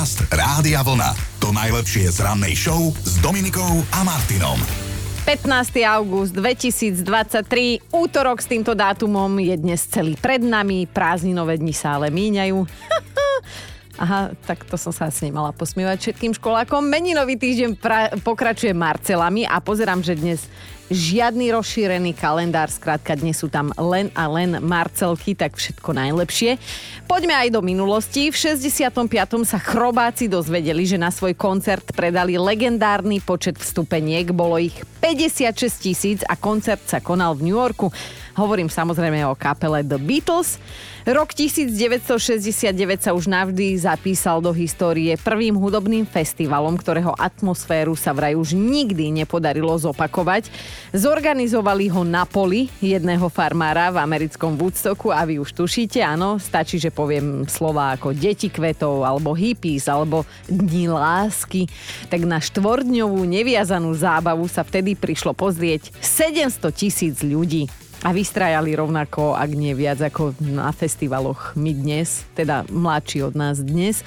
Podcast Rádia Vlna. To najlepšie z rannej show s Dominikou a Martinom. 15. august 2023, útorok s týmto dátumom je dnes celý pred nami, prázdninové dni sa ale míňajú. Aha, tak to som sa asi nemala posmievať všetkým školákom. Meninový týždeň pra- pokračuje Marcelami a pozerám, že dnes žiadny rozšírený kalendár, skrátka dnes sú tam len a len Marcelky, tak všetko najlepšie. Poďme aj do minulosti. V 65. sa chrobáci dozvedeli, že na svoj koncert predali legendárny počet vstupeniek, bolo ich 56 tisíc a koncert sa konal v New Yorku. Hovorím samozrejme o kapele The Beatles. Rok 1969 sa už navždy zapísal do histórie prvým hudobným festivalom, ktorého atmosféru sa vraj už nikdy nepodarilo zopakovať. Zorganizovali ho na poli jedného farmára v americkom Woodstocku a vy už tušíte, áno, stačí, že poviem slova ako deti kvetov, alebo hippies, alebo dni lásky. Tak na štvordňovú neviazanú zábavu sa vtedy prišlo pozrieť 700 tisíc ľudí. A vystrajali rovnako, ak nie viac ako na festivaloch my dnes, teda mladší od nás dnes,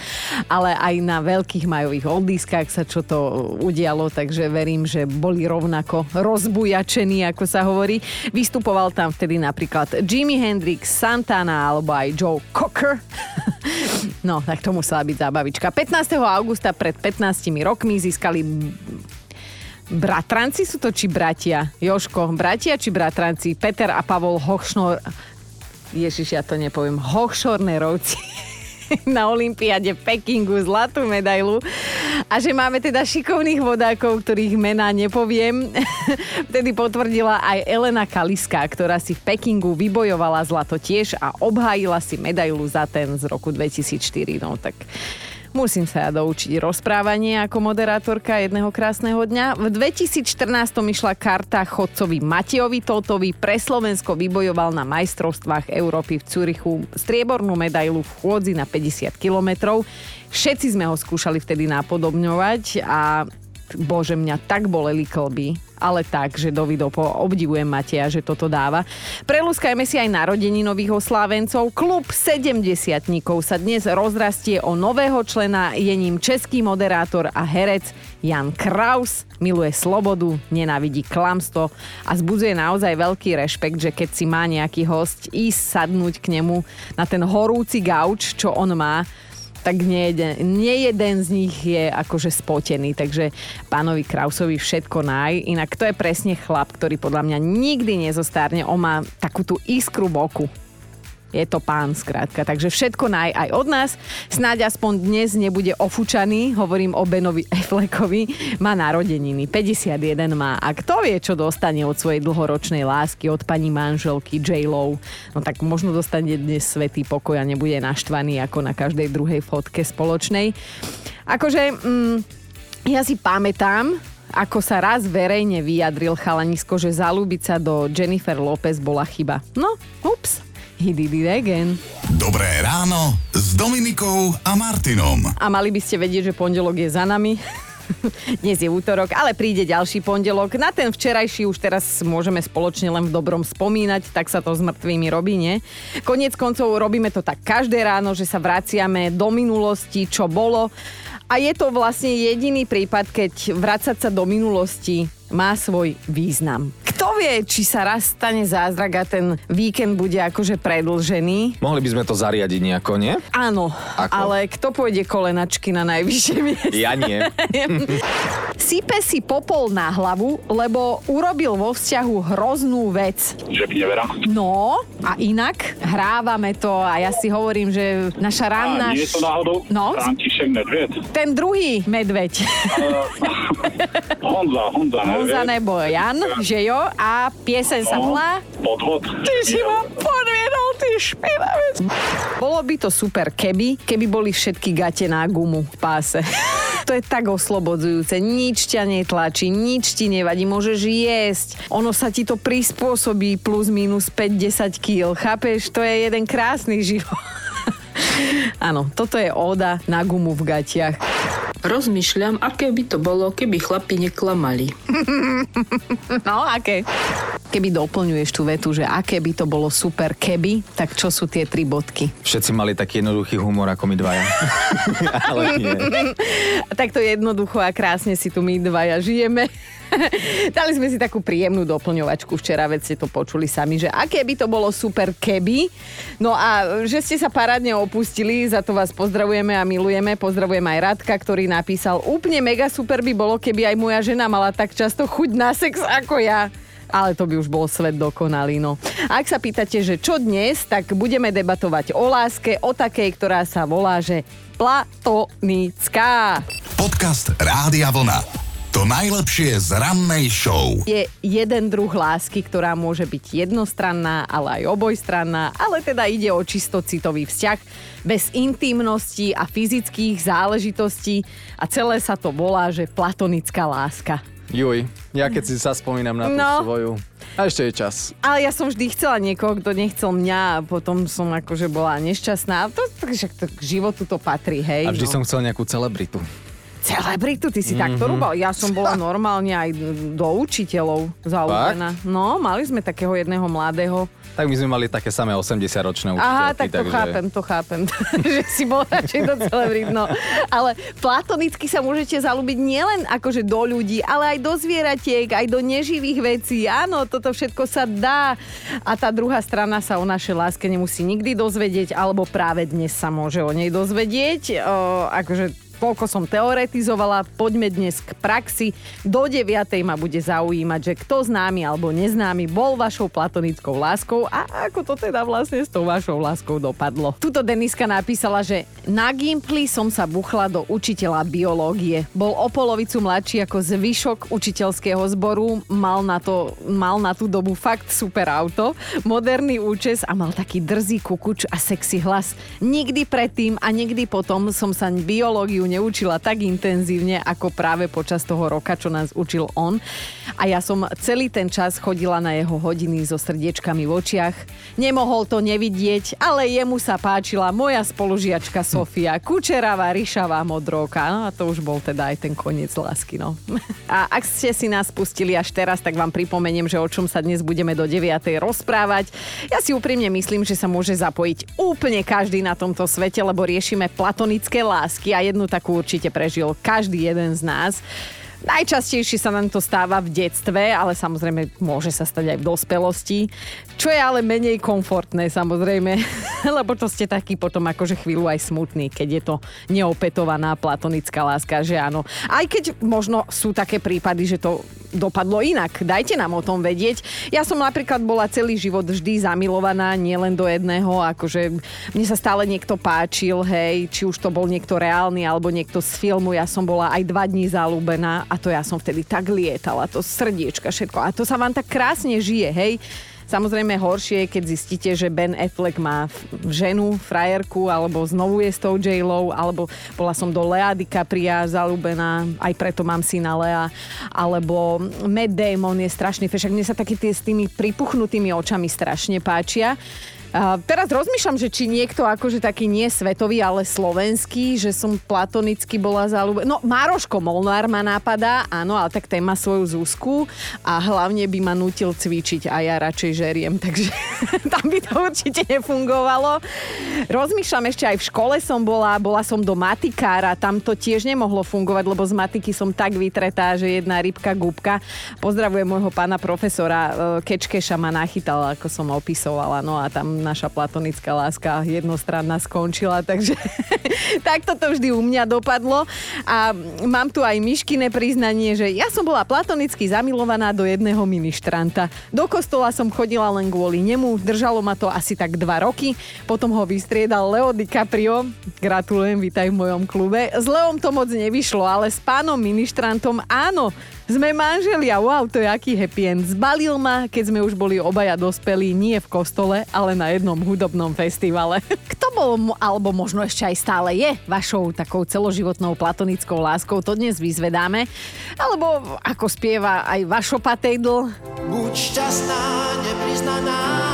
ale aj na veľkých majových oldiskách sa čo to udialo, takže verím, že boli rovnako rozbujačení, ako sa hovorí. Vystupoval tam vtedy napríklad Jimi Hendrix, Santana alebo aj Joe Cocker. No, tak to musela byť zábavička. 15. augusta pred 15 rokmi získali Bratranci sú to či bratia? Joško, bratia či bratranci? Peter a Pavol Hochšnor... Ježiš, ja to nepoviem. Hochšornerovci na Olympiade Pekingu zlatú medailu a že máme teda šikovných vodákov, ktorých mená nepoviem. Vtedy potvrdila aj Elena Kaliska, ktorá si v Pekingu vybojovala zlato tiež a obhájila si medailu za ten z roku 2004. No tak Musím sa ja doučiť rozprávanie ako moderátorka jedného krásneho dňa. V 2014 išla karta chodcovi Matejovi Totovi. Pre Slovensko vybojoval na majstrovstvách Európy v Curichu striebornú medailu v chôdzi na 50 kilometrov. Všetci sme ho skúšali vtedy napodobňovať a bože, mňa tak boleli klby, ale tak, že Dovido obdivujem Mateja, že toto dáva. Prelúskajme si aj narodení nových oslávencov. Klub 70 sa dnes rozrastie o nového člena, je ním český moderátor a herec Jan Kraus. Miluje slobodu, nenávidí klamstvo a zbudzuje naozaj veľký rešpekt, že keď si má nejaký host ísť sadnúť k nemu na ten horúci gauč, čo on má, tak nie jeden, z nich je akože spotený, takže pánovi Krausovi všetko naj. Inak to je presne chlap, ktorý podľa mňa nikdy nezostárne. On má takú tú iskru boku je to pán skrátka. Takže všetko naj aj od nás. Snáď aspoň dnes nebude ofúčaný, hovorím o Benovi Eflekovi, má narodeniny, 51 má a kto vie, čo dostane od svojej dlhoročnej lásky, od pani manželky J. Lo. No tak možno dostane dnes svetý pokoj a nebude naštvaný ako na každej druhej fotke spoločnej. Akože, mm, ja si pamätám, ako sa raz verejne vyjadril chalanisko, že zalúbiť sa do Jennifer Lopez bola chyba. No, ups, He did it again. Dobré ráno s Dominikou a Martinom. A mali by ste vedieť, že pondelok je za nami. Dnes je útorok, ale príde ďalší pondelok. Na ten včerajší už teraz môžeme spoločne len v dobrom spomínať, tak sa to s mŕtvými robí, nie? Konec koncov robíme to tak každé ráno, že sa vraciame do minulosti, čo bolo. A je to vlastne jediný prípad, keď vracať sa do minulosti má svoj význam kto vie, či sa raz stane zázrak a ten víkend bude akože predlžený. Mohli by sme to zariadiť nejako, nie? Áno, Ako? ale kto pôjde kolenačky na najvyššie miesto? Ja nie. Sype si popol na hlavu, lebo urobil vo vzťahu hroznú vec. Že by nevera? No, a inak hrávame to a ja si hovorím, že naša A ranná... nie je to náhodou No, František Nedvied? ten druhý medveď. Honza, Honza Nedvied. Honza nebo Jan, že jo? A pieseň sa No, volá... Podvod. Ty si ma podviedol, ty špinavec. Bolo by to super, keby, keby boli všetky gate na gumu v páse. To je tak oslobodzujúce. Nič ťa netlačí, nič ti nevadí, môžeš jesť. Ono sa ti to prispôsobí plus minus 5-10 kg. Chápeš? To je jeden krásny život. Áno, toto je óda na gumu v gatiach. Rozmýšľam, aké by to bolo, keby chlapi neklamali. No, aké? Keby doplňuješ tú vetu, že aké by to bolo super keby, tak čo sú tie tri bodky? Všetci mali taký jednoduchý humor ako my dvaja. Ale nie. tak to jednoducho a krásne si tu my dvaja žijeme. Dali sme si takú príjemnú doplňovačku včera, veď ste to počuli sami, že aké by to bolo super keby. No a že ste sa parádne opustili, za to vás pozdravujeme a milujeme. Pozdravujem aj Radka, ktorý napísal, úplne mega super by bolo, keby aj moja žena mala tak často chuť na sex ako ja ale to by už bol svet dokonalý. No. Ak sa pýtate, že čo dnes, tak budeme debatovať o láske, o takej, ktorá sa volá, že platonická. Podcast Rádia Vlna. To najlepšie z rannej show. Je jeden druh lásky, ktorá môže byť jednostranná, ale aj obojstranná, ale teda ide o čisto citový vzťah, bez intimnosti a fyzických záležitostí a celé sa to volá, že platonická láska. Juj, ja keď si sa spomínam na tú No. svoju. A ešte je čas. Ale ja som vždy chcela niekoho, kto nechcel mňa a potom som akože bola nešťastná. To, to, to, to k životu to patrí, hej. A vždy no. som chcel nejakú celebritu. Celebritu, ty si mm-hmm. takto rúbal. Ja som bola normálne aj do učiteľov zaujímaná. No, mali sme takého jedného mladého. Tak my sme mali také samé 80-ročné učiteľky. Aha, tak to takže... chápem, to chápem, že si bol radšej do celebrit, no. Ale platonicky sa môžete zalúbiť nielen akože do ľudí, ale aj do zvieratiek, aj do neživých vecí. Áno, toto všetko sa dá. A tá druhá strana sa o našej láske nemusí nikdy dozvedieť, alebo práve dnes sa môže o nej dozvedieť. O, akože toľko som teoretizovala, poďme dnes k praxi. Do 9. ma bude zaujímať, že kto známy alebo neznámy bol vašou platonickou láskou a ako to teda vlastne s tou vašou láskou dopadlo. Tuto Deniska napísala, že na Gimply som sa buchla do učiteľa biológie. Bol o polovicu mladší ako zvyšok učiteľského zboru, mal na, to, mal na tú dobu fakt super auto, moderný účes a mal taký drzý kukuč a sexy hlas. Nikdy predtým a nikdy potom som sa biológiu neučila tak intenzívne, ako práve počas toho roka, čo nás učil on. A ja som celý ten čas chodila na jeho hodiny so srdiečkami v očiach. Nemohol to nevidieť, ale jemu sa páčila moja spolužiačka Sofia, kučeravá, ryšavá modróka. No a to už bol teda aj ten koniec lásky, no. A ak ste si nás pustili až teraz, tak vám pripomeniem, že o čom sa dnes budeme do 9. rozprávať. Ja si úprimne myslím, že sa môže zapojiť úplne každý na tomto svete, lebo riešime platonické lásky a jednu takú určite prežil každý jeden z nás. Najčastejšie sa nám to stáva v detstve, ale samozrejme môže sa stať aj v dospelosti. Čo je ale menej komfortné samozrejme, lebo to ste taký potom akože chvíľu aj smutný, keď je to neopetovaná platonická láska, že áno. Aj keď možno sú také prípady, že to dopadlo inak. Dajte nám o tom vedieť. Ja som napríklad bola celý život vždy zamilovaná, nielen do jedného, akože mne sa stále niekto páčil, hej, či už to bol niekto reálny alebo niekto z filmu. Ja som bola aj dva dní zalúbená a to ja som vtedy tak lietala, to srdiečka, všetko. A to sa vám tak krásne žije, hej. Samozrejme horšie je, keď zistíte, že Ben Affleck má ženu, frajerku, alebo znovu je s tou j alebo bola som do Lea DiCapria zalúbená, aj preto mám syna Lea, alebo Matt Damon je strašný fešak. Mne sa taký tie s tými pripuchnutými očami strašne páčia. Teraz rozmýšľam, že či niekto akože taký nie svetový, ale slovenský, že som platonicky bola zalúbená. No, Mároško Molnár ma napadá, áno, ale tak má svoju Zuzku a hlavne by ma nutil cvičiť a ja radšej žeriem, takže tam by to určite nefungovalo. Rozmýšľam ešte aj v škole som bola, bola som do matikára, tam to tiež nemohlo fungovať, lebo z matiky som tak vytretá, že jedna rybka gubka. Pozdravujem môjho pána profesora, e, Kečkeša ma nachytal, ako som opisovala, no a tam naša platonická láska jednostranná skončila, takže takto to vždy u mňa dopadlo. A mám tu aj myškine priznanie, že ja som bola platonicky zamilovaná do jedného ministranta. Do kostola som chodila len kvôli nemu, držalo ma to asi tak dva roky, potom ho vystriedal Leo DiCaprio, gratulujem, vítaj v mojom klube. S Leom to moc nevyšlo, ale s pánom ministrantom áno, sme manželia, wow, to je aký happy end. Zbalil ma, keď sme už boli obaja dospelí, nie v kostole, ale na jednom hudobnom festivale. Kto bol, alebo možno ešte aj stále je vašou takou celoživotnou platonickou láskou, to dnes vyzvedáme. Alebo ako spieva aj Vašo Patejdl. Buď šťastná, nepriznaná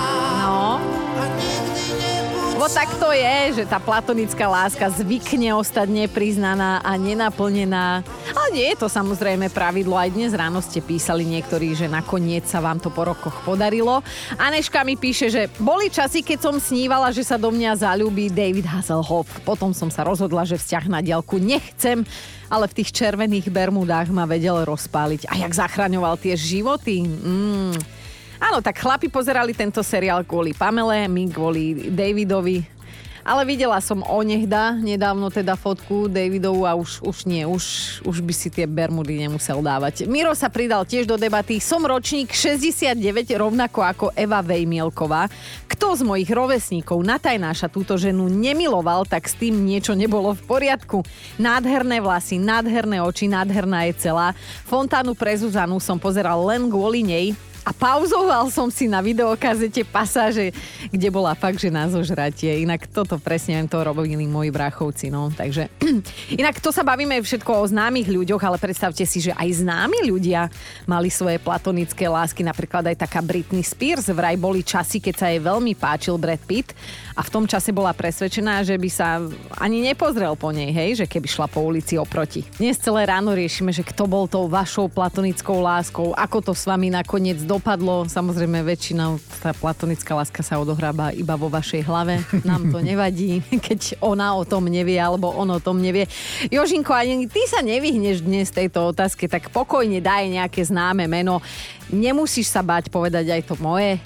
No, a nikdy nebuď Bo tak to je, že tá platonická láska zvykne ostať nepriznaná a nenaplnená. Ale nie je to samozrejme pravidlo. Aj dnes ráno ste písali niektorí, že nakoniec sa vám to po rokoch podarilo. Aneška mi píše, že boli časy, keď som snívala, že sa do mňa zalúbi David Hasselhoff. Potom som sa rozhodla, že vzťah na diaľku nechcem ale v tých červených bermudách ma vedel rozpáliť. A jak zachraňoval tie životy. Mm. Áno, tak chlapi pozerali tento seriál kvôli Pamele, my kvôli Davidovi. Ale videla som onehda nedávno teda fotku Davidovú a už, už nie, už, už by si tie Bermudy nemusel dávať. Miro sa pridal tiež do debaty. Som ročník 69, rovnako ako Eva Vejmielková. Kto z mojich rovesníkov Natajnáša túto ženu nemiloval, tak s tým niečo nebolo v poriadku. Nádherné vlasy, nádherné oči, nádherná je celá. Fontánu pre Zuzanu som pozeral len kvôli nej, a pauzoval som si na videokazete pasáže, kde bola fakt, že na zožratie. Inak toto presne to robili moji bráchovci, no. Takže inak to sa bavíme všetko o známych ľuďoch, ale predstavte si, že aj známi ľudia mali svoje platonické lásky, napríklad aj taká Britney Spears. Vraj boli časy, keď sa jej veľmi páčil Brad Pitt a v tom čase bola presvedčená, že by sa ani nepozrel po nej, hej, že keby šla po ulici oproti. Dnes celé ráno riešime, že kto bol tou vašou platonickou láskou, ako to s vami nakoniec dopadlo. Samozrejme, väčšina tá platonická láska sa odohrába iba vo vašej hlave. Nám to nevadí, keď ona o tom nevie, alebo on o tom nevie. Jožinko, ani ty sa nevyhneš dnes tejto otázke, tak pokojne daj nejaké známe meno. Nemusíš sa báť povedať aj to moje.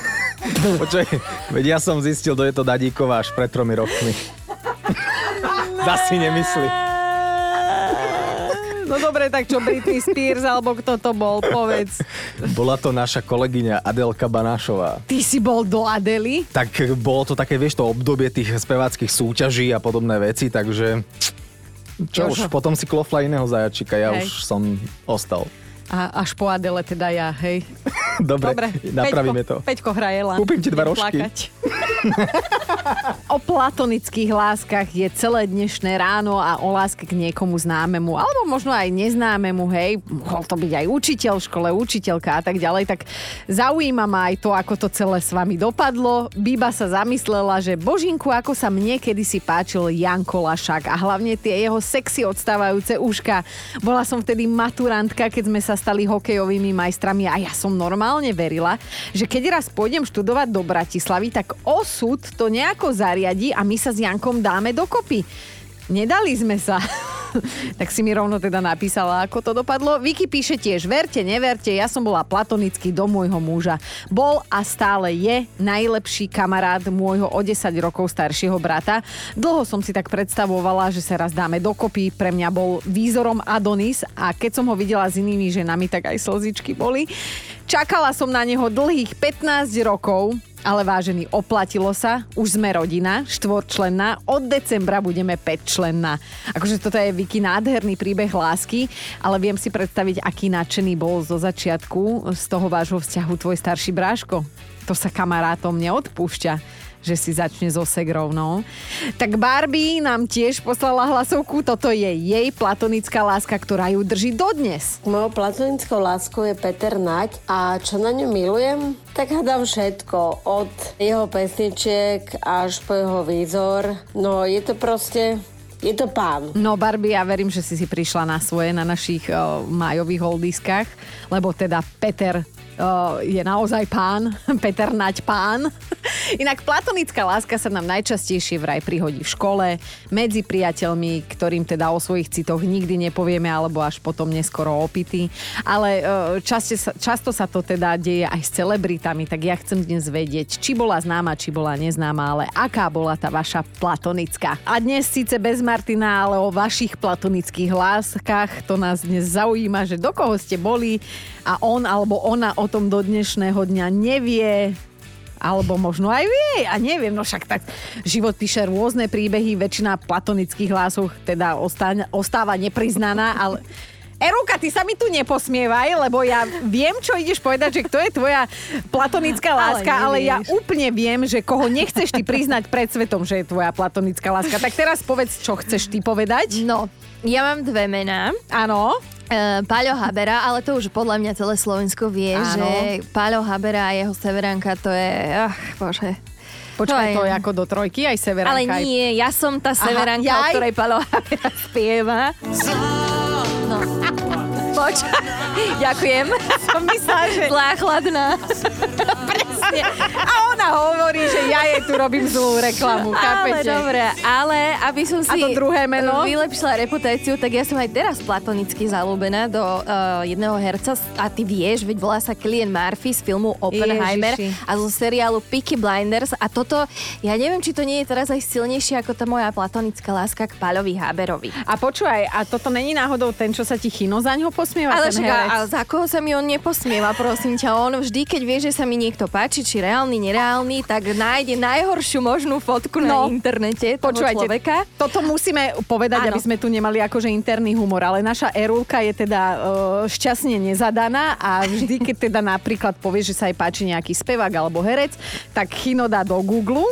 Počkaj, veď ja som zistil, kto je to Dadíková až pred tromi rokmi. Zasi nemyslí. No dobre, tak čo Britney Spears, alebo kto to bol, povedz. Bola to naša kolegyňa Adelka Banášová. Ty si bol do Adely? Tak bolo to také, vieš, to obdobie tých speváckých súťaží a podobné veci, takže... Čo už, potom si klofla iného zajačika, ja hej. už som ostal. A až po Adele teda ja, hej. Dobre, Dobre napravíme Peťko, to. Peťko hrajela. Kúpim ti dva rožky. o platonických láskach je celé dnešné ráno a o láske k niekomu známemu, alebo možno aj neznámemu, hej, mohol to byť aj učiteľ v škole, učiteľka a tak ďalej, tak zaujíma ma aj to, ako to celé s vami dopadlo. Biba sa zamyslela, že božinku, ako sa mne kedysi páčil Janko Lašák a hlavne tie jeho sexy odstávajúce uška. Bola som vtedy maturantka, keď sme sa stali hokejovými majstrami a ja som normálne verila, že keď raz pôjdem študovať do Bratislavy, tak osud to nejako zariadi a my sa s Jankom dáme dokopy. Nedali sme sa. tak si mi rovno teda napísala, ako to dopadlo. Vicky píše tiež, verte, neverte, ja som bola platonický do môjho muža. Bol a stále je najlepší kamarát môjho o 10 rokov staršieho brata. Dlho som si tak predstavovala, že sa raz dáme dokopy. Pre mňa bol výzorom Adonis a keď som ho videla s inými ženami, tak aj slzičky boli. Čakala som na neho dlhých 15 rokov, ale vážený, oplatilo sa, už sme rodina, štvorčlenná, od decembra budeme 5 členná. Akože toto je Viki nádherný príbeh lásky, ale viem si predstaviť, aký nadšený bol zo začiatku z toho vášho vzťahu tvoj starší bráško. To sa kamarátom neodpúšťa že si začne so segrou, no. Tak Barbie nám tiež poslala hlasovku, toto je jej platonická láska, ktorá ju drží dodnes. Mojou platonickou láskou je Peter Nať a čo na ňu milujem? Tak hádam všetko, od jeho pesničiek až po jeho výzor. No je to proste je to pán. No Barbie, ja verím, že si si prišla na svoje na našich uh, májových holdiskách, lebo teda Peter je naozaj pán, Peter Nať pán. Inak platonická láska sa nám najčastejšie vraj prihodí v škole, medzi priateľmi, ktorým teda o svojich citoch nikdy nepovieme, alebo až potom neskoro opity. Ale časte, často sa to teda deje aj s celebritami, tak ja chcem dnes vedieť, či bola známa, či bola neznáma, ale aká bola tá vaša platonická. A dnes síce bez Martina, ale o vašich platonických láskach, to nás dnes zaujíma, že do koho ste boli a on alebo ona o tom do dnešného dňa nevie, alebo možno aj vie, a neviem, no však tak život píše rôzne príbehy, väčšina platonických hlásov teda ostáva nepriznaná, ale Eruka, ty sa mi tu neposmievaj, lebo ja viem, čo ideš povedať, že kto je tvoja platonická láska, ale, ale ja úplne viem, že koho nechceš ty priznať pred svetom, že je tvoja platonická láska. Tak teraz povedz, čo chceš ty povedať. No, ja mám dve mená. Áno. Uh, Paľo Habera, ale to už podľa mňa celé Slovensko vie, Áno. že Paľo Habera a jeho severanka to je, ach bože, Počkaj, To to, je- ako do trojky, aj Severanka. Ale aj- nie, ja som tá severanka, o jaj. ktorej Palo Habera spieva. No. Počkaj, ďakujem. som myslela, že... Zlá chladná. A ona hovorí, že ja jej tu robím zlú reklamu, Ale chápete? dobre, ale aby som si A to druhé meno? vylepšila reputáciu, tak ja som aj teraz platonicky zalúbená do uh, jedného herca a ty vieš, veď volá sa Killian Murphy z filmu Oppenheimer Ježiši. a zo seriálu Peaky Blinders a toto, ja neviem, či to nie je teraz aj silnejšie ako tá moja platonická láska k Páľovi Haberovi. A počúvaj, a toto není náhodou ten, čo sa ti chino za ňo posmieva, Ale však, a za koho sa mi on neposmieva, prosím ťa. On vždy, keď vie, že sa mi niekto páči, či reálny, nereálny, tak nájde najhoršiu možnú fotku No, na internete toho Počúvajte, človeka. toto musíme povedať, Áno. aby sme tu nemali akože interný humor, ale naša Erulka je teda uh, šťastne nezadaná a vždy, keď teda napríklad povie, že sa jej páči nejaký spevák alebo herec, tak Chino dá do Google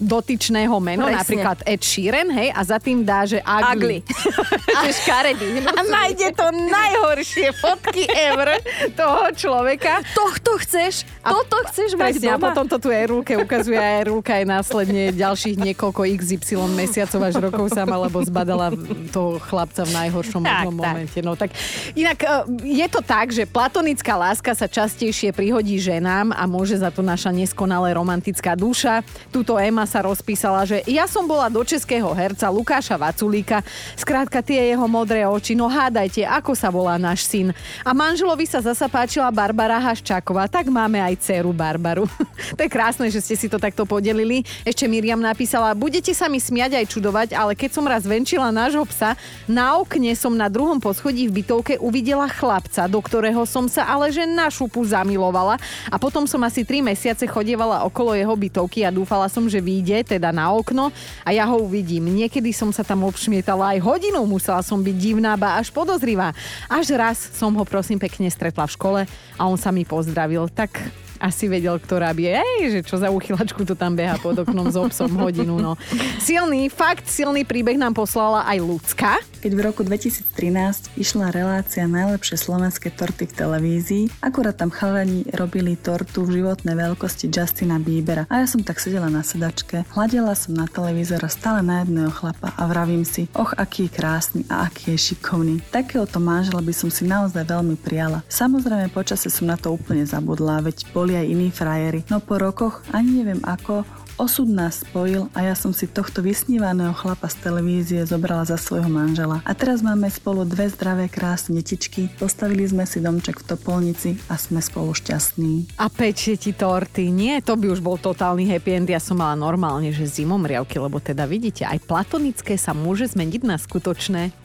dotyčného meno, Presne. napríklad Ed Sheeran, hej, a za tým dá, že ugly. Ugly. Škaredý. A nájde to najhoršie fotky ever toho človeka. Tohto chceš? A- Toto chceš mať Presne, a doma? potom to tu Erulke ukazuje a Erulka je následne ďalších niekoľko XY mesiacov až rokov sama, lebo zbadala toho chlapca v najhoršom Tak, možnom tak. momente. No tak inak e, je to tak, že platonická láska sa častejšie prihodí ženám a môže za to naša neskonale romantická duša. Tuto Ema sa rozpísala, že ja som bola do českého herca Lukáša Vaculíka, skrátka tie jeho modré oči, no hádajte, ako sa volá náš syn. A manželovi sa zasa páčila Barbara Haščáková, tak máme aj dceru Barbaru. to je krásne, že ste si to takto podelili. Ešte Miriam napísala, budete sa mi smiať aj čudovať, ale keď som raz venčila nášho psa, na okne som na druhom poschodí v bytovke uvidela chlapca, do ktorého som sa ale že na šupu zamilovala a potom som asi 3 mesiace chodievala okolo jeho bytovky a dúfala som, že vyjde teda na okno a ja ho uvidím. Niekedy som sa tam obšmietala aj hodinu, musela som byť divná, ba až podozrivá. Až raz som ho prosím pekne stretla v škole a on sa mi pozdravil. Tak asi vedel, ktorá by, ej, že čo za uchylačku to tam beha pod oknom s obsom hodinu, no. Silný, fakt silný príbeh nám poslala aj ľudská. Keď v roku 2013 išla relácia Najlepšie slovenské torty v televízii, akurát tam chalani robili tortu v životnej veľkosti Justina Biebera. A ja som tak sedela na sedačke, hľadela som na televízor stále na jedného chlapa a vravím si, och, aký je krásny a aký je šikovný. Takéhoto manžela by som si naozaj veľmi prijala. Samozrejme, počase som na to úplne zabudla, veď boli aj iní frajeri. No po rokoch, ani neviem ako, Osud nás spojil a ja som si tohto vysnívaného chlapa z televízie zobrala za svojho manžela. A teraz máme spolu dve zdravé, krásne detičky, postavili sme si domček v Topolnici a sme spolu šťastní. A pečie ti torty. Nie, to by už bol totálny happy end. Ja som mala normálne, že zimomriavky, lebo teda vidíte, aj platonické sa môže zmeniť na skutočné.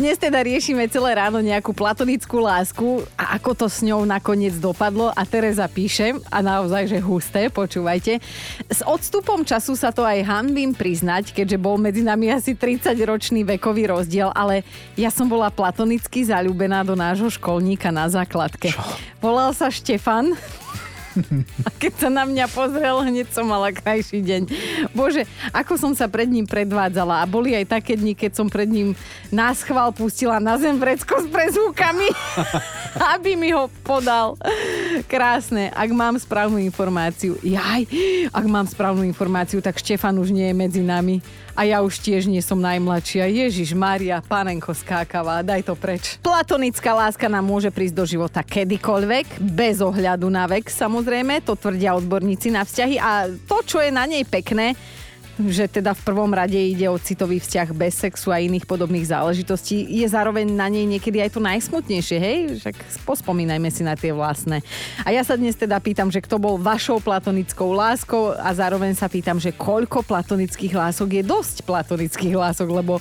Dnes teda riešime celé ráno nejakú platonickú lásku a ako to s ňou nakoniec dopadlo a Tereza píše, a naozaj, že husté, počúvajte. S odstupom času sa to aj hanbím priznať, keďže bol medzi nami asi 30-ročný vekový rozdiel, ale ja som bola platonicky zalúbená do nášho školníka na základke. Čo? Volal sa Štefan. A keď sa na mňa pozrel, hneď som mala krajší deň. Bože, ako som sa pred ním predvádzala. A boli aj také dni, keď som pred ním na schvál pustila na zem vrecko s prezvukami, aby mi ho podal. Krásne. Ak mám správnu informáciu, jaj, ak mám správnu informáciu, tak Štefan už nie je medzi nami. A ja už tiež nie som najmladšia. Ježiš Maria, panenko skákavá, daj to preč. Platonická láska nám môže prísť do života kedykoľvek, bez ohľadu na vek, samozrejme, to tvrdia odborníci na vzťahy a to, čo je na nej pekné, že teda v prvom rade ide o citový vzťah bez sexu a iných podobných záležitostí, je zároveň na nej niekedy aj to najsmutnejšie, hej? Však pospomínajme si na tie vlastné. A ja sa dnes teda pýtam, že kto bol vašou platonickou láskou a zároveň sa pýtam, že koľko platonických lások je dosť platonických lások, lebo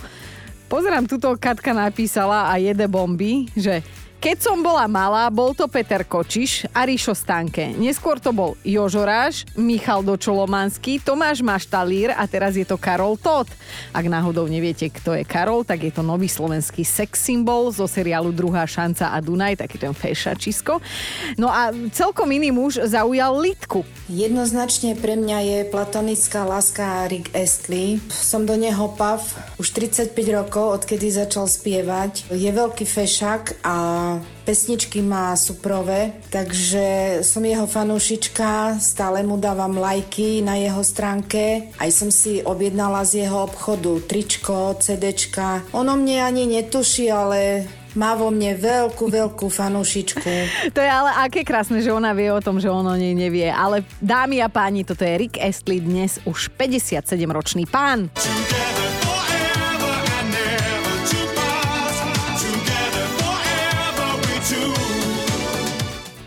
pozerám, tuto Katka napísala a jede bomby, že keď som bola malá, bol to Peter Kočiš a Ríšo Stanke. Neskôr to bol Jožoráš, Michal Dočolomanský, Tomáš Maštalír a teraz je to Karol Todd. Ak náhodou neviete, kto je Karol, tak je to nový slovenský sex symbol zo seriálu Druhá šanca a Dunaj, taký ten fešačisko. No a celkom iný muž zaujal Litku. Jednoznačne pre mňa je platonická láska Rick Astley. Som do neho pav už 35 rokov, odkedy začal spievať. Je veľký fešak a pesničky má suprové, takže som jeho fanúšička, stále mu dávam lajky na jeho stránke. Aj som si objednala z jeho obchodu tričko, CDčka. Ono mne ani netuší, ale má vo mne veľkú, veľkú fanúšičku. To je ale aké krásne, že ona vie o tom, že on o nej nevie. Ale dámy a páni, toto je Rick Astley, dnes už 57-ročný pán.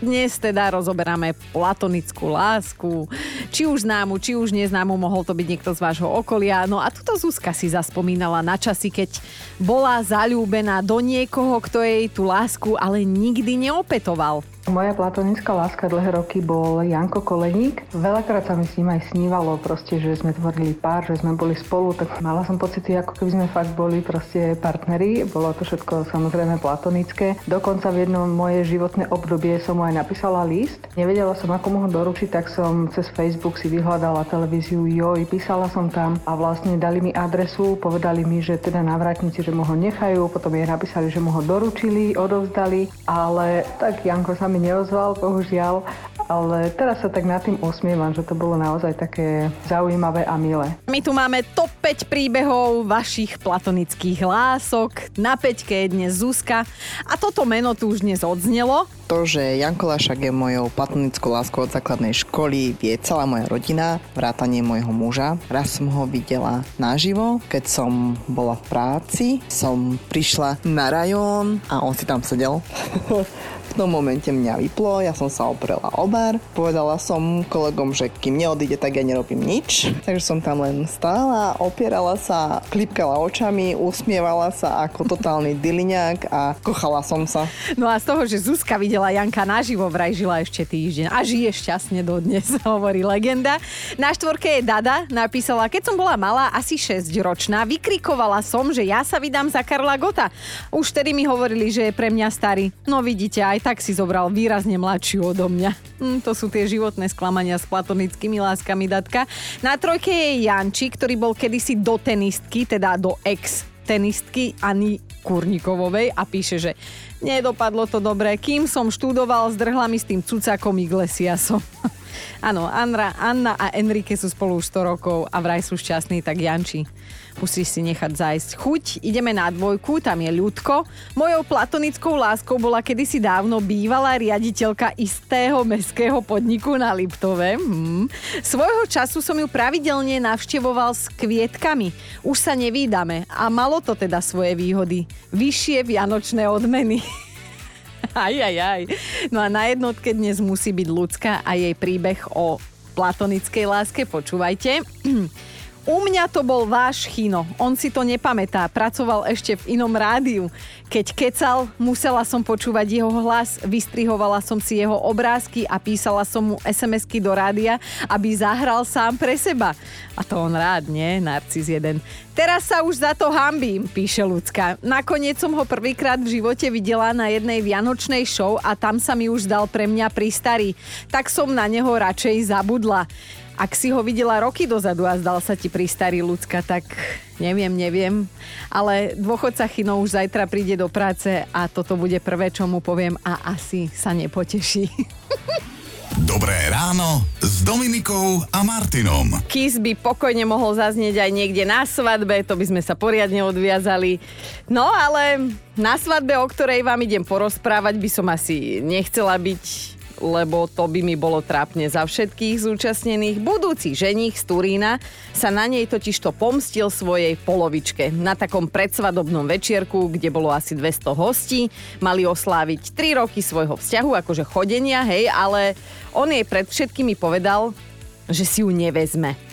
Dnes teda rozoberáme platonickú lásku, či už známu, či už neznámu, mohol to byť niekto z vášho okolia. No a tuto Zuzka si zaspomínala na časy, keď bola zalúbená do niekoho, kto jej tú lásku ale nikdy neopetoval. Moja platonická láska dlhé roky bol Janko Koleník. Veľakrát sa mi s ním aj snívalo, proste, že sme tvorili pár, že sme boli spolu, tak mala som pocity, ako keby sme fakt boli proste partneri. Bolo to všetko samozrejme platonické. Dokonca v jednom moje životné obdobie som mu aj napísala list. Nevedela som, ako mu ho doručiť, tak som cez Facebook si vyhľadala televíziu Joj, písala som tam a vlastne dali mi adresu, povedali mi, že teda návratníci, že mu ho nechajú, potom jej napísali, že mu ho doručili, odovzdali, ale tak Janko sa mi neozval, bohužiaľ, ale teraz sa tak nad tým osmievam, že to bolo naozaj také zaujímavé a milé. My tu máme top 5 príbehov vašich platonických lások. Na 5 je dnes Zuzka a toto meno tu už dnes odznelo. To, že Janko Lašak je mojou platonickou láskou od základnej školy, vie celá moja rodina, vrátanie môjho muža. Raz som ho videla naživo, keď som bola v práci, som prišla na rajón a on si tam sedel. V tom momente mňa vyplo, ja som sa oprela o bar, povedala som kolegom, že kým neodíde, tak ja nerobím nič. Takže som tam len stála, opierala sa, klipkala očami, usmievala sa ako totálny dyliňák a kochala som sa. No a z toho, že Zuzka videla Janka naživo, vraj žila ešte týždeň a žije šťastne dodnes, hovorí legenda. Na štvorke je Dada, napísala, keď som bola malá, asi 6 ročná, vykrikovala som, že ja sa vydám za Karla Gota. Už tedy mi hovorili, že je pre mňa starý. No vidíte, aj tak si zobral výrazne mladšiu odo mňa. Hm, to sú tie životné sklamania s platonickými láskami, Datka. Na trojke je Janči, ktorý bol kedysi do tenistky, teda do ex tenistky Ani Kurnikovovej a píše, že nedopadlo to dobre. Kým som študoval, zdrhla mi s tým cucakom Iglesiasom. Áno, Anna, Anna a Enrique sú spolu už 100 rokov a vraj sú šťastní, tak Janči musíš si nechať zájsť chuť. Ideme na dvojku, tam je ľudko. Mojou platonickou láskou bola kedysi dávno bývalá riaditeľka istého meského podniku na Liptove. Hmm. Svojho času som ju pravidelne navštevoval s kvietkami. Už sa nevídame a malo to teda svoje výhody. Vyššie vianočné odmeny. Aj, aj, aj. No a na jednotke dnes musí byť ľudská a jej príbeh o platonickej láske. Počúvajte. U mňa to bol váš Chino. On si to nepamätá. Pracoval ešte v inom rádiu. Keď kecal, musela som počúvať jeho hlas, vystrihovala som si jeho obrázky a písala som mu SMS-ky do rádia, aby zahral sám pre seba. A to on rád, nie? Narcis jeden. Teraz sa už za to hambím, píše ľudská. Nakoniec som ho prvýkrát v živote videla na jednej vianočnej show a tam sa mi už dal pre mňa pristarý. Tak som na neho radšej zabudla. Ak si ho videla roky dozadu a zdal sa ti pri starý ľudská, tak neviem, neviem. Ale dôchodca Chino už zajtra príde do práce a toto bude prvé, čo mu poviem a asi sa nepoteší. Dobré ráno s Dominikou a Martinom. Kiss by pokojne mohol zaznieť aj niekde na svadbe, to by sme sa poriadne odviazali. No ale na svadbe, o ktorej vám idem porozprávať, by som asi nechcela byť lebo to by mi bolo trápne za všetkých zúčastnených. Budúci ženich z Turína sa na nej totiž to pomstil svojej polovičke. Na takom predsvadobnom večierku, kde bolo asi 200 hostí, mali osláviť 3 roky svojho vzťahu, akože chodenia, hej, ale on jej pred všetkými povedal, že si ju nevezme.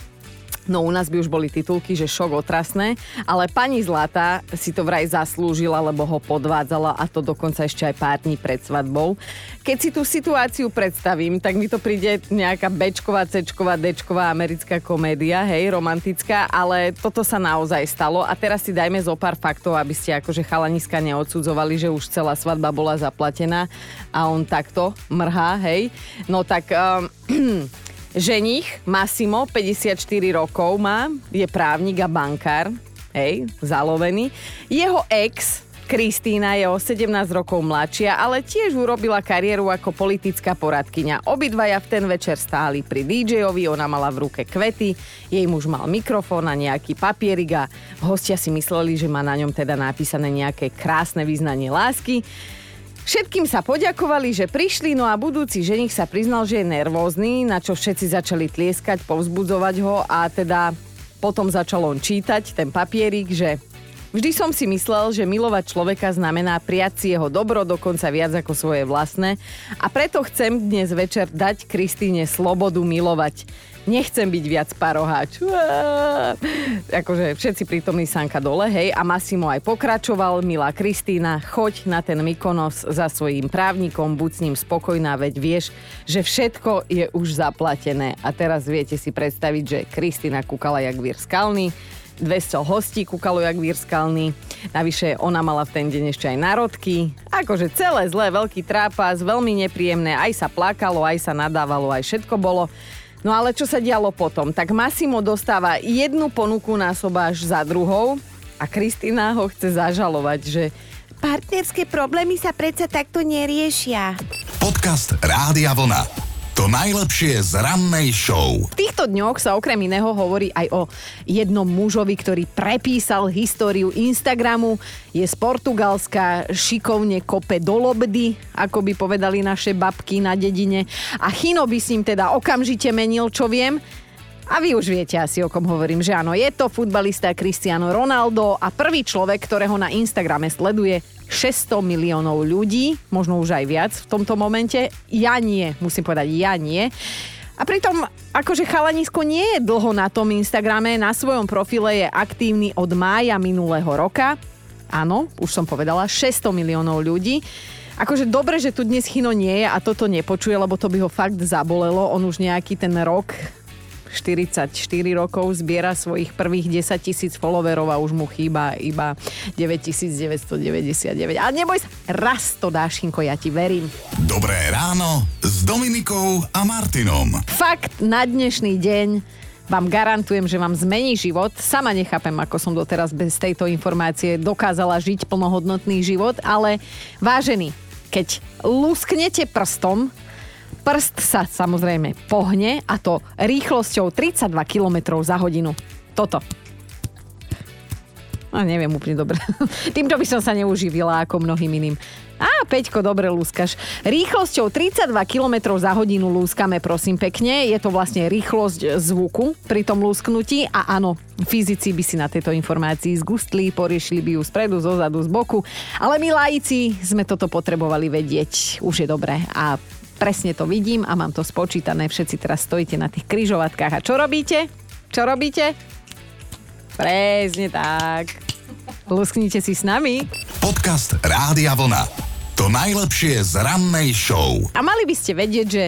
No u nás by už boli titulky, že šok otrasné, ale pani Zlata si to vraj zaslúžila, lebo ho podvádzala a to dokonca ešte aj pár dní pred svadbou. Keď si tú situáciu predstavím, tak mi to príde nejaká bečková, cečková, dečková americká komédia, hej, romantická, ale toto sa naozaj stalo a teraz si dajme zo pár faktov, aby ste akože chalaniska neodsudzovali, že už celá svadba bola zaplatená a on takto mrhá, hej. No tak um, Ženich Massimo, 54 rokov má, je právnik a bankár. hej, zalovený. Jeho ex, Kristína je o 17 rokov mladšia, ale tiež urobila kariéru ako politická poradkyňa. Obidvaja v ten večer stáli pri DJ-ovi, ona mala v ruke kvety, jej muž mal mikrofón a nejaký papierik a hostia si mysleli, že má na ňom teda napísané nejaké krásne význanie lásky. Všetkým sa poďakovali, že prišli, no a budúci ženich sa priznal, že je nervózny, na čo všetci začali tlieskať, povzbudzovať ho a teda potom začal on čítať ten papierik, že Vždy som si myslel, že milovať človeka znamená prijať si jeho dobro, dokonca viac ako svoje vlastné. A preto chcem dnes večer dať Kristýne slobodu milovať. Nechcem byť viac paroháč. Akože všetci prítomní sanka dole, hej. A Massimo aj pokračoval. Milá Kristýna, choď na ten Mykonos za svojím právnikom, buď s ním spokojná, veď vieš, že všetko je už zaplatené. A teraz viete si predstaviť, že Kristýna kúkala jak vír skalný 200 hostí kúkalo jak vír skalný. Navyše ona mala v ten deň ešte aj národky. Akože celé zlé, veľký trápas, veľmi nepríjemné. Aj sa plakalo, aj sa nadávalo, aj všetko bolo. No ale čo sa dialo potom? Tak Massimo dostáva jednu ponuku na sobáš za druhou a Kristina ho chce zažalovať, že partnerské problémy sa predsa takto neriešia. Podcast Rádia Vlna. To najlepšie z rannej show. V týchto dňoch sa okrem iného hovorí aj o jednom mužovi, ktorý prepísal históriu Instagramu. Je z Portugalska, šikovne kope do lobdy, ako by povedali naše babky na dedine. A Chino by s ním teda okamžite menil, čo viem. A vy už viete asi, o kom hovorím, že áno, je to futbalista Cristiano Ronaldo a prvý človek, ktorého na Instagrame sleduje 600 miliónov ľudí, možno už aj viac v tomto momente. Ja nie, musím povedať, ja nie. A pritom, akože chalanisko nie je dlho na tom Instagrame, na svojom profile je aktívny od mája minulého roka. Áno, už som povedala, 600 miliónov ľudí. Akože dobre, že tu dnes Chino nie je a toto nepočuje, lebo to by ho fakt zabolelo. On už nejaký ten rok 44 rokov zbiera svojich prvých 10 tisíc followerov a už mu chýba iba 9999. Ale neboj sa, raz to dáš, Šinko, ja ti verím. Dobré ráno s Dominikou a Martinom. Fakt na dnešný deň vám garantujem, že vám zmení život. Sama nechápem, ako som doteraz bez tejto informácie dokázala žiť plnohodnotný život, ale vážený, keď lusknete prstom, Prst sa samozrejme pohne a to rýchlosťou 32 km za hodinu. Toto. No, neviem úplne dobre. Týmto by som sa neuživila ako mnohým iným. Á, Peťko, dobre lúskaš. Rýchlosťou 32 km za hodinu lúskame, prosím pekne. Je to vlastne rýchlosť zvuku pri tom lúsknutí a áno, fyzici by si na tejto informácii zgustli, poriešili by ju spredu, zozadu, z boku. Ale my laici sme toto potrebovali vedieť. Už je dobré. A presne to vidím a mám to spočítané. Všetci teraz stojíte na tých kryžovatkách. A čo robíte? Čo robíte? Presne tak. Lusknite si s nami. Podcast Rádia Vlna. To najlepšie z rannej show. A mali by ste vedieť, že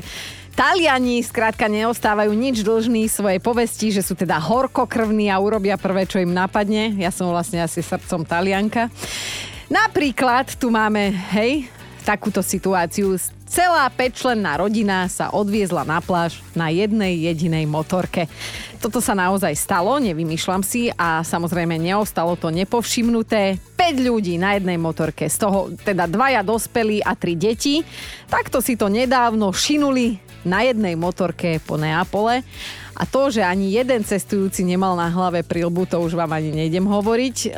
Taliani skrátka neostávajú nič dlžní svojej povesti, že sú teda horkokrvní a urobia prvé, čo im napadne. Ja som vlastne asi srdcom Talianka. Napríklad tu máme, hej, takúto situáciu. Celá päťčlenná rodina sa odviezla na pláž na jednej jedinej motorke. Toto sa naozaj stalo, nevymýšľam si a samozrejme neostalo to nepovšimnuté. 5 ľudí na jednej motorke, z toho teda dvaja dospelí a tri deti. Takto si to nedávno šinuli na jednej motorke po Neapole. A to, že ani jeden cestujúci nemal na hlave prilbu, to už vám ani nejdem hovoriť. E,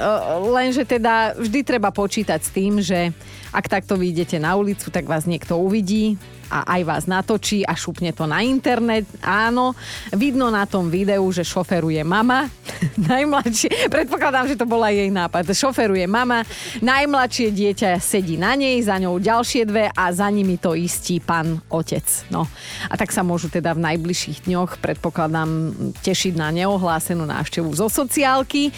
lenže teda vždy treba počítať s tým, že ak takto vyjdete na ulicu, tak vás niekto uvidí a aj vás natočí a šupne to na internet. Áno, vidno na tom videu, že šoferuje mama, najmladšie, predpokladám, že to bola jej nápad, šoferuje mama, najmladšie dieťa sedí na nej, za ňou ďalšie dve a za nimi to istí pán otec. No. A tak sa môžu teda v najbližších dňoch, predpokladám, tešiť na neohlásenú návštevu zo sociálky.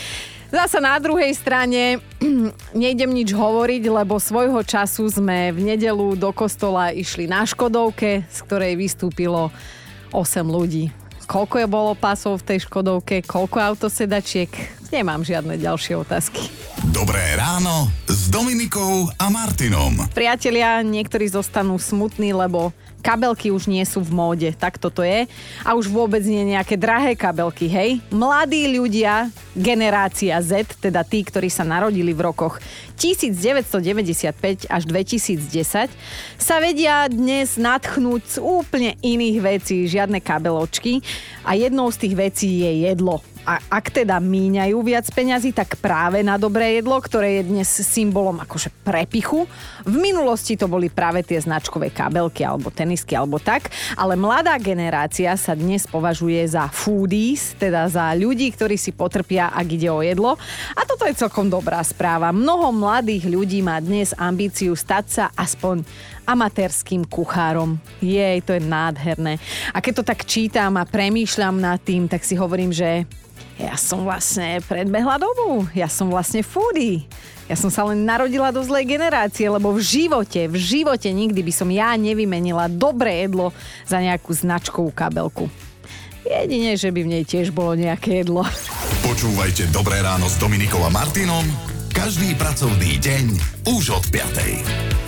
Zasa na druhej strane nejdem nič hovoriť, lebo svojho času sme v nedelu do kostola išli na Škodovke, z ktorej vystúpilo 8 ľudí. Koľko je bolo pásov v tej Škodovke, koľko autosedačiek, Nemám žiadne ďalšie otázky. Dobré ráno s Dominikou a Martinom. Priatelia, niektorí zostanú smutní, lebo kabelky už nie sú v móde, tak toto je. A už vôbec nie nejaké drahé kabelky, hej? Mladí ľudia, generácia Z, teda tí, ktorí sa narodili v rokoch 1995 až 2010, sa vedia dnes natchnúť z úplne iných vecí, žiadne kabeločky. A jednou z tých vecí je jedlo a ak teda míňajú viac peňazí, tak práve na dobré jedlo, ktoré je dnes symbolom akože prepichu. V minulosti to boli práve tie značkové kabelky alebo tenisky alebo tak, ale mladá generácia sa dnes považuje za foodies, teda za ľudí, ktorí si potrpia, ak ide o jedlo. A toto je celkom dobrá správa. Mnoho mladých ľudí má dnes ambíciu stať sa aspoň amatérským kuchárom. Jej, to je nádherné. A keď to tak čítam a premýšľam nad tým, tak si hovorím, že ja som vlastne predbehla dobu. Ja som vlastne foodie. Ja som sa len narodila do zlej generácie, lebo v živote, v živote nikdy by som ja nevymenila dobré jedlo za nejakú značkovú kabelku. Jedine, že by v nej tiež bolo nejaké jedlo. Počúvajte Dobré ráno s Dominikom a Martinom každý pracovný deň už od 5.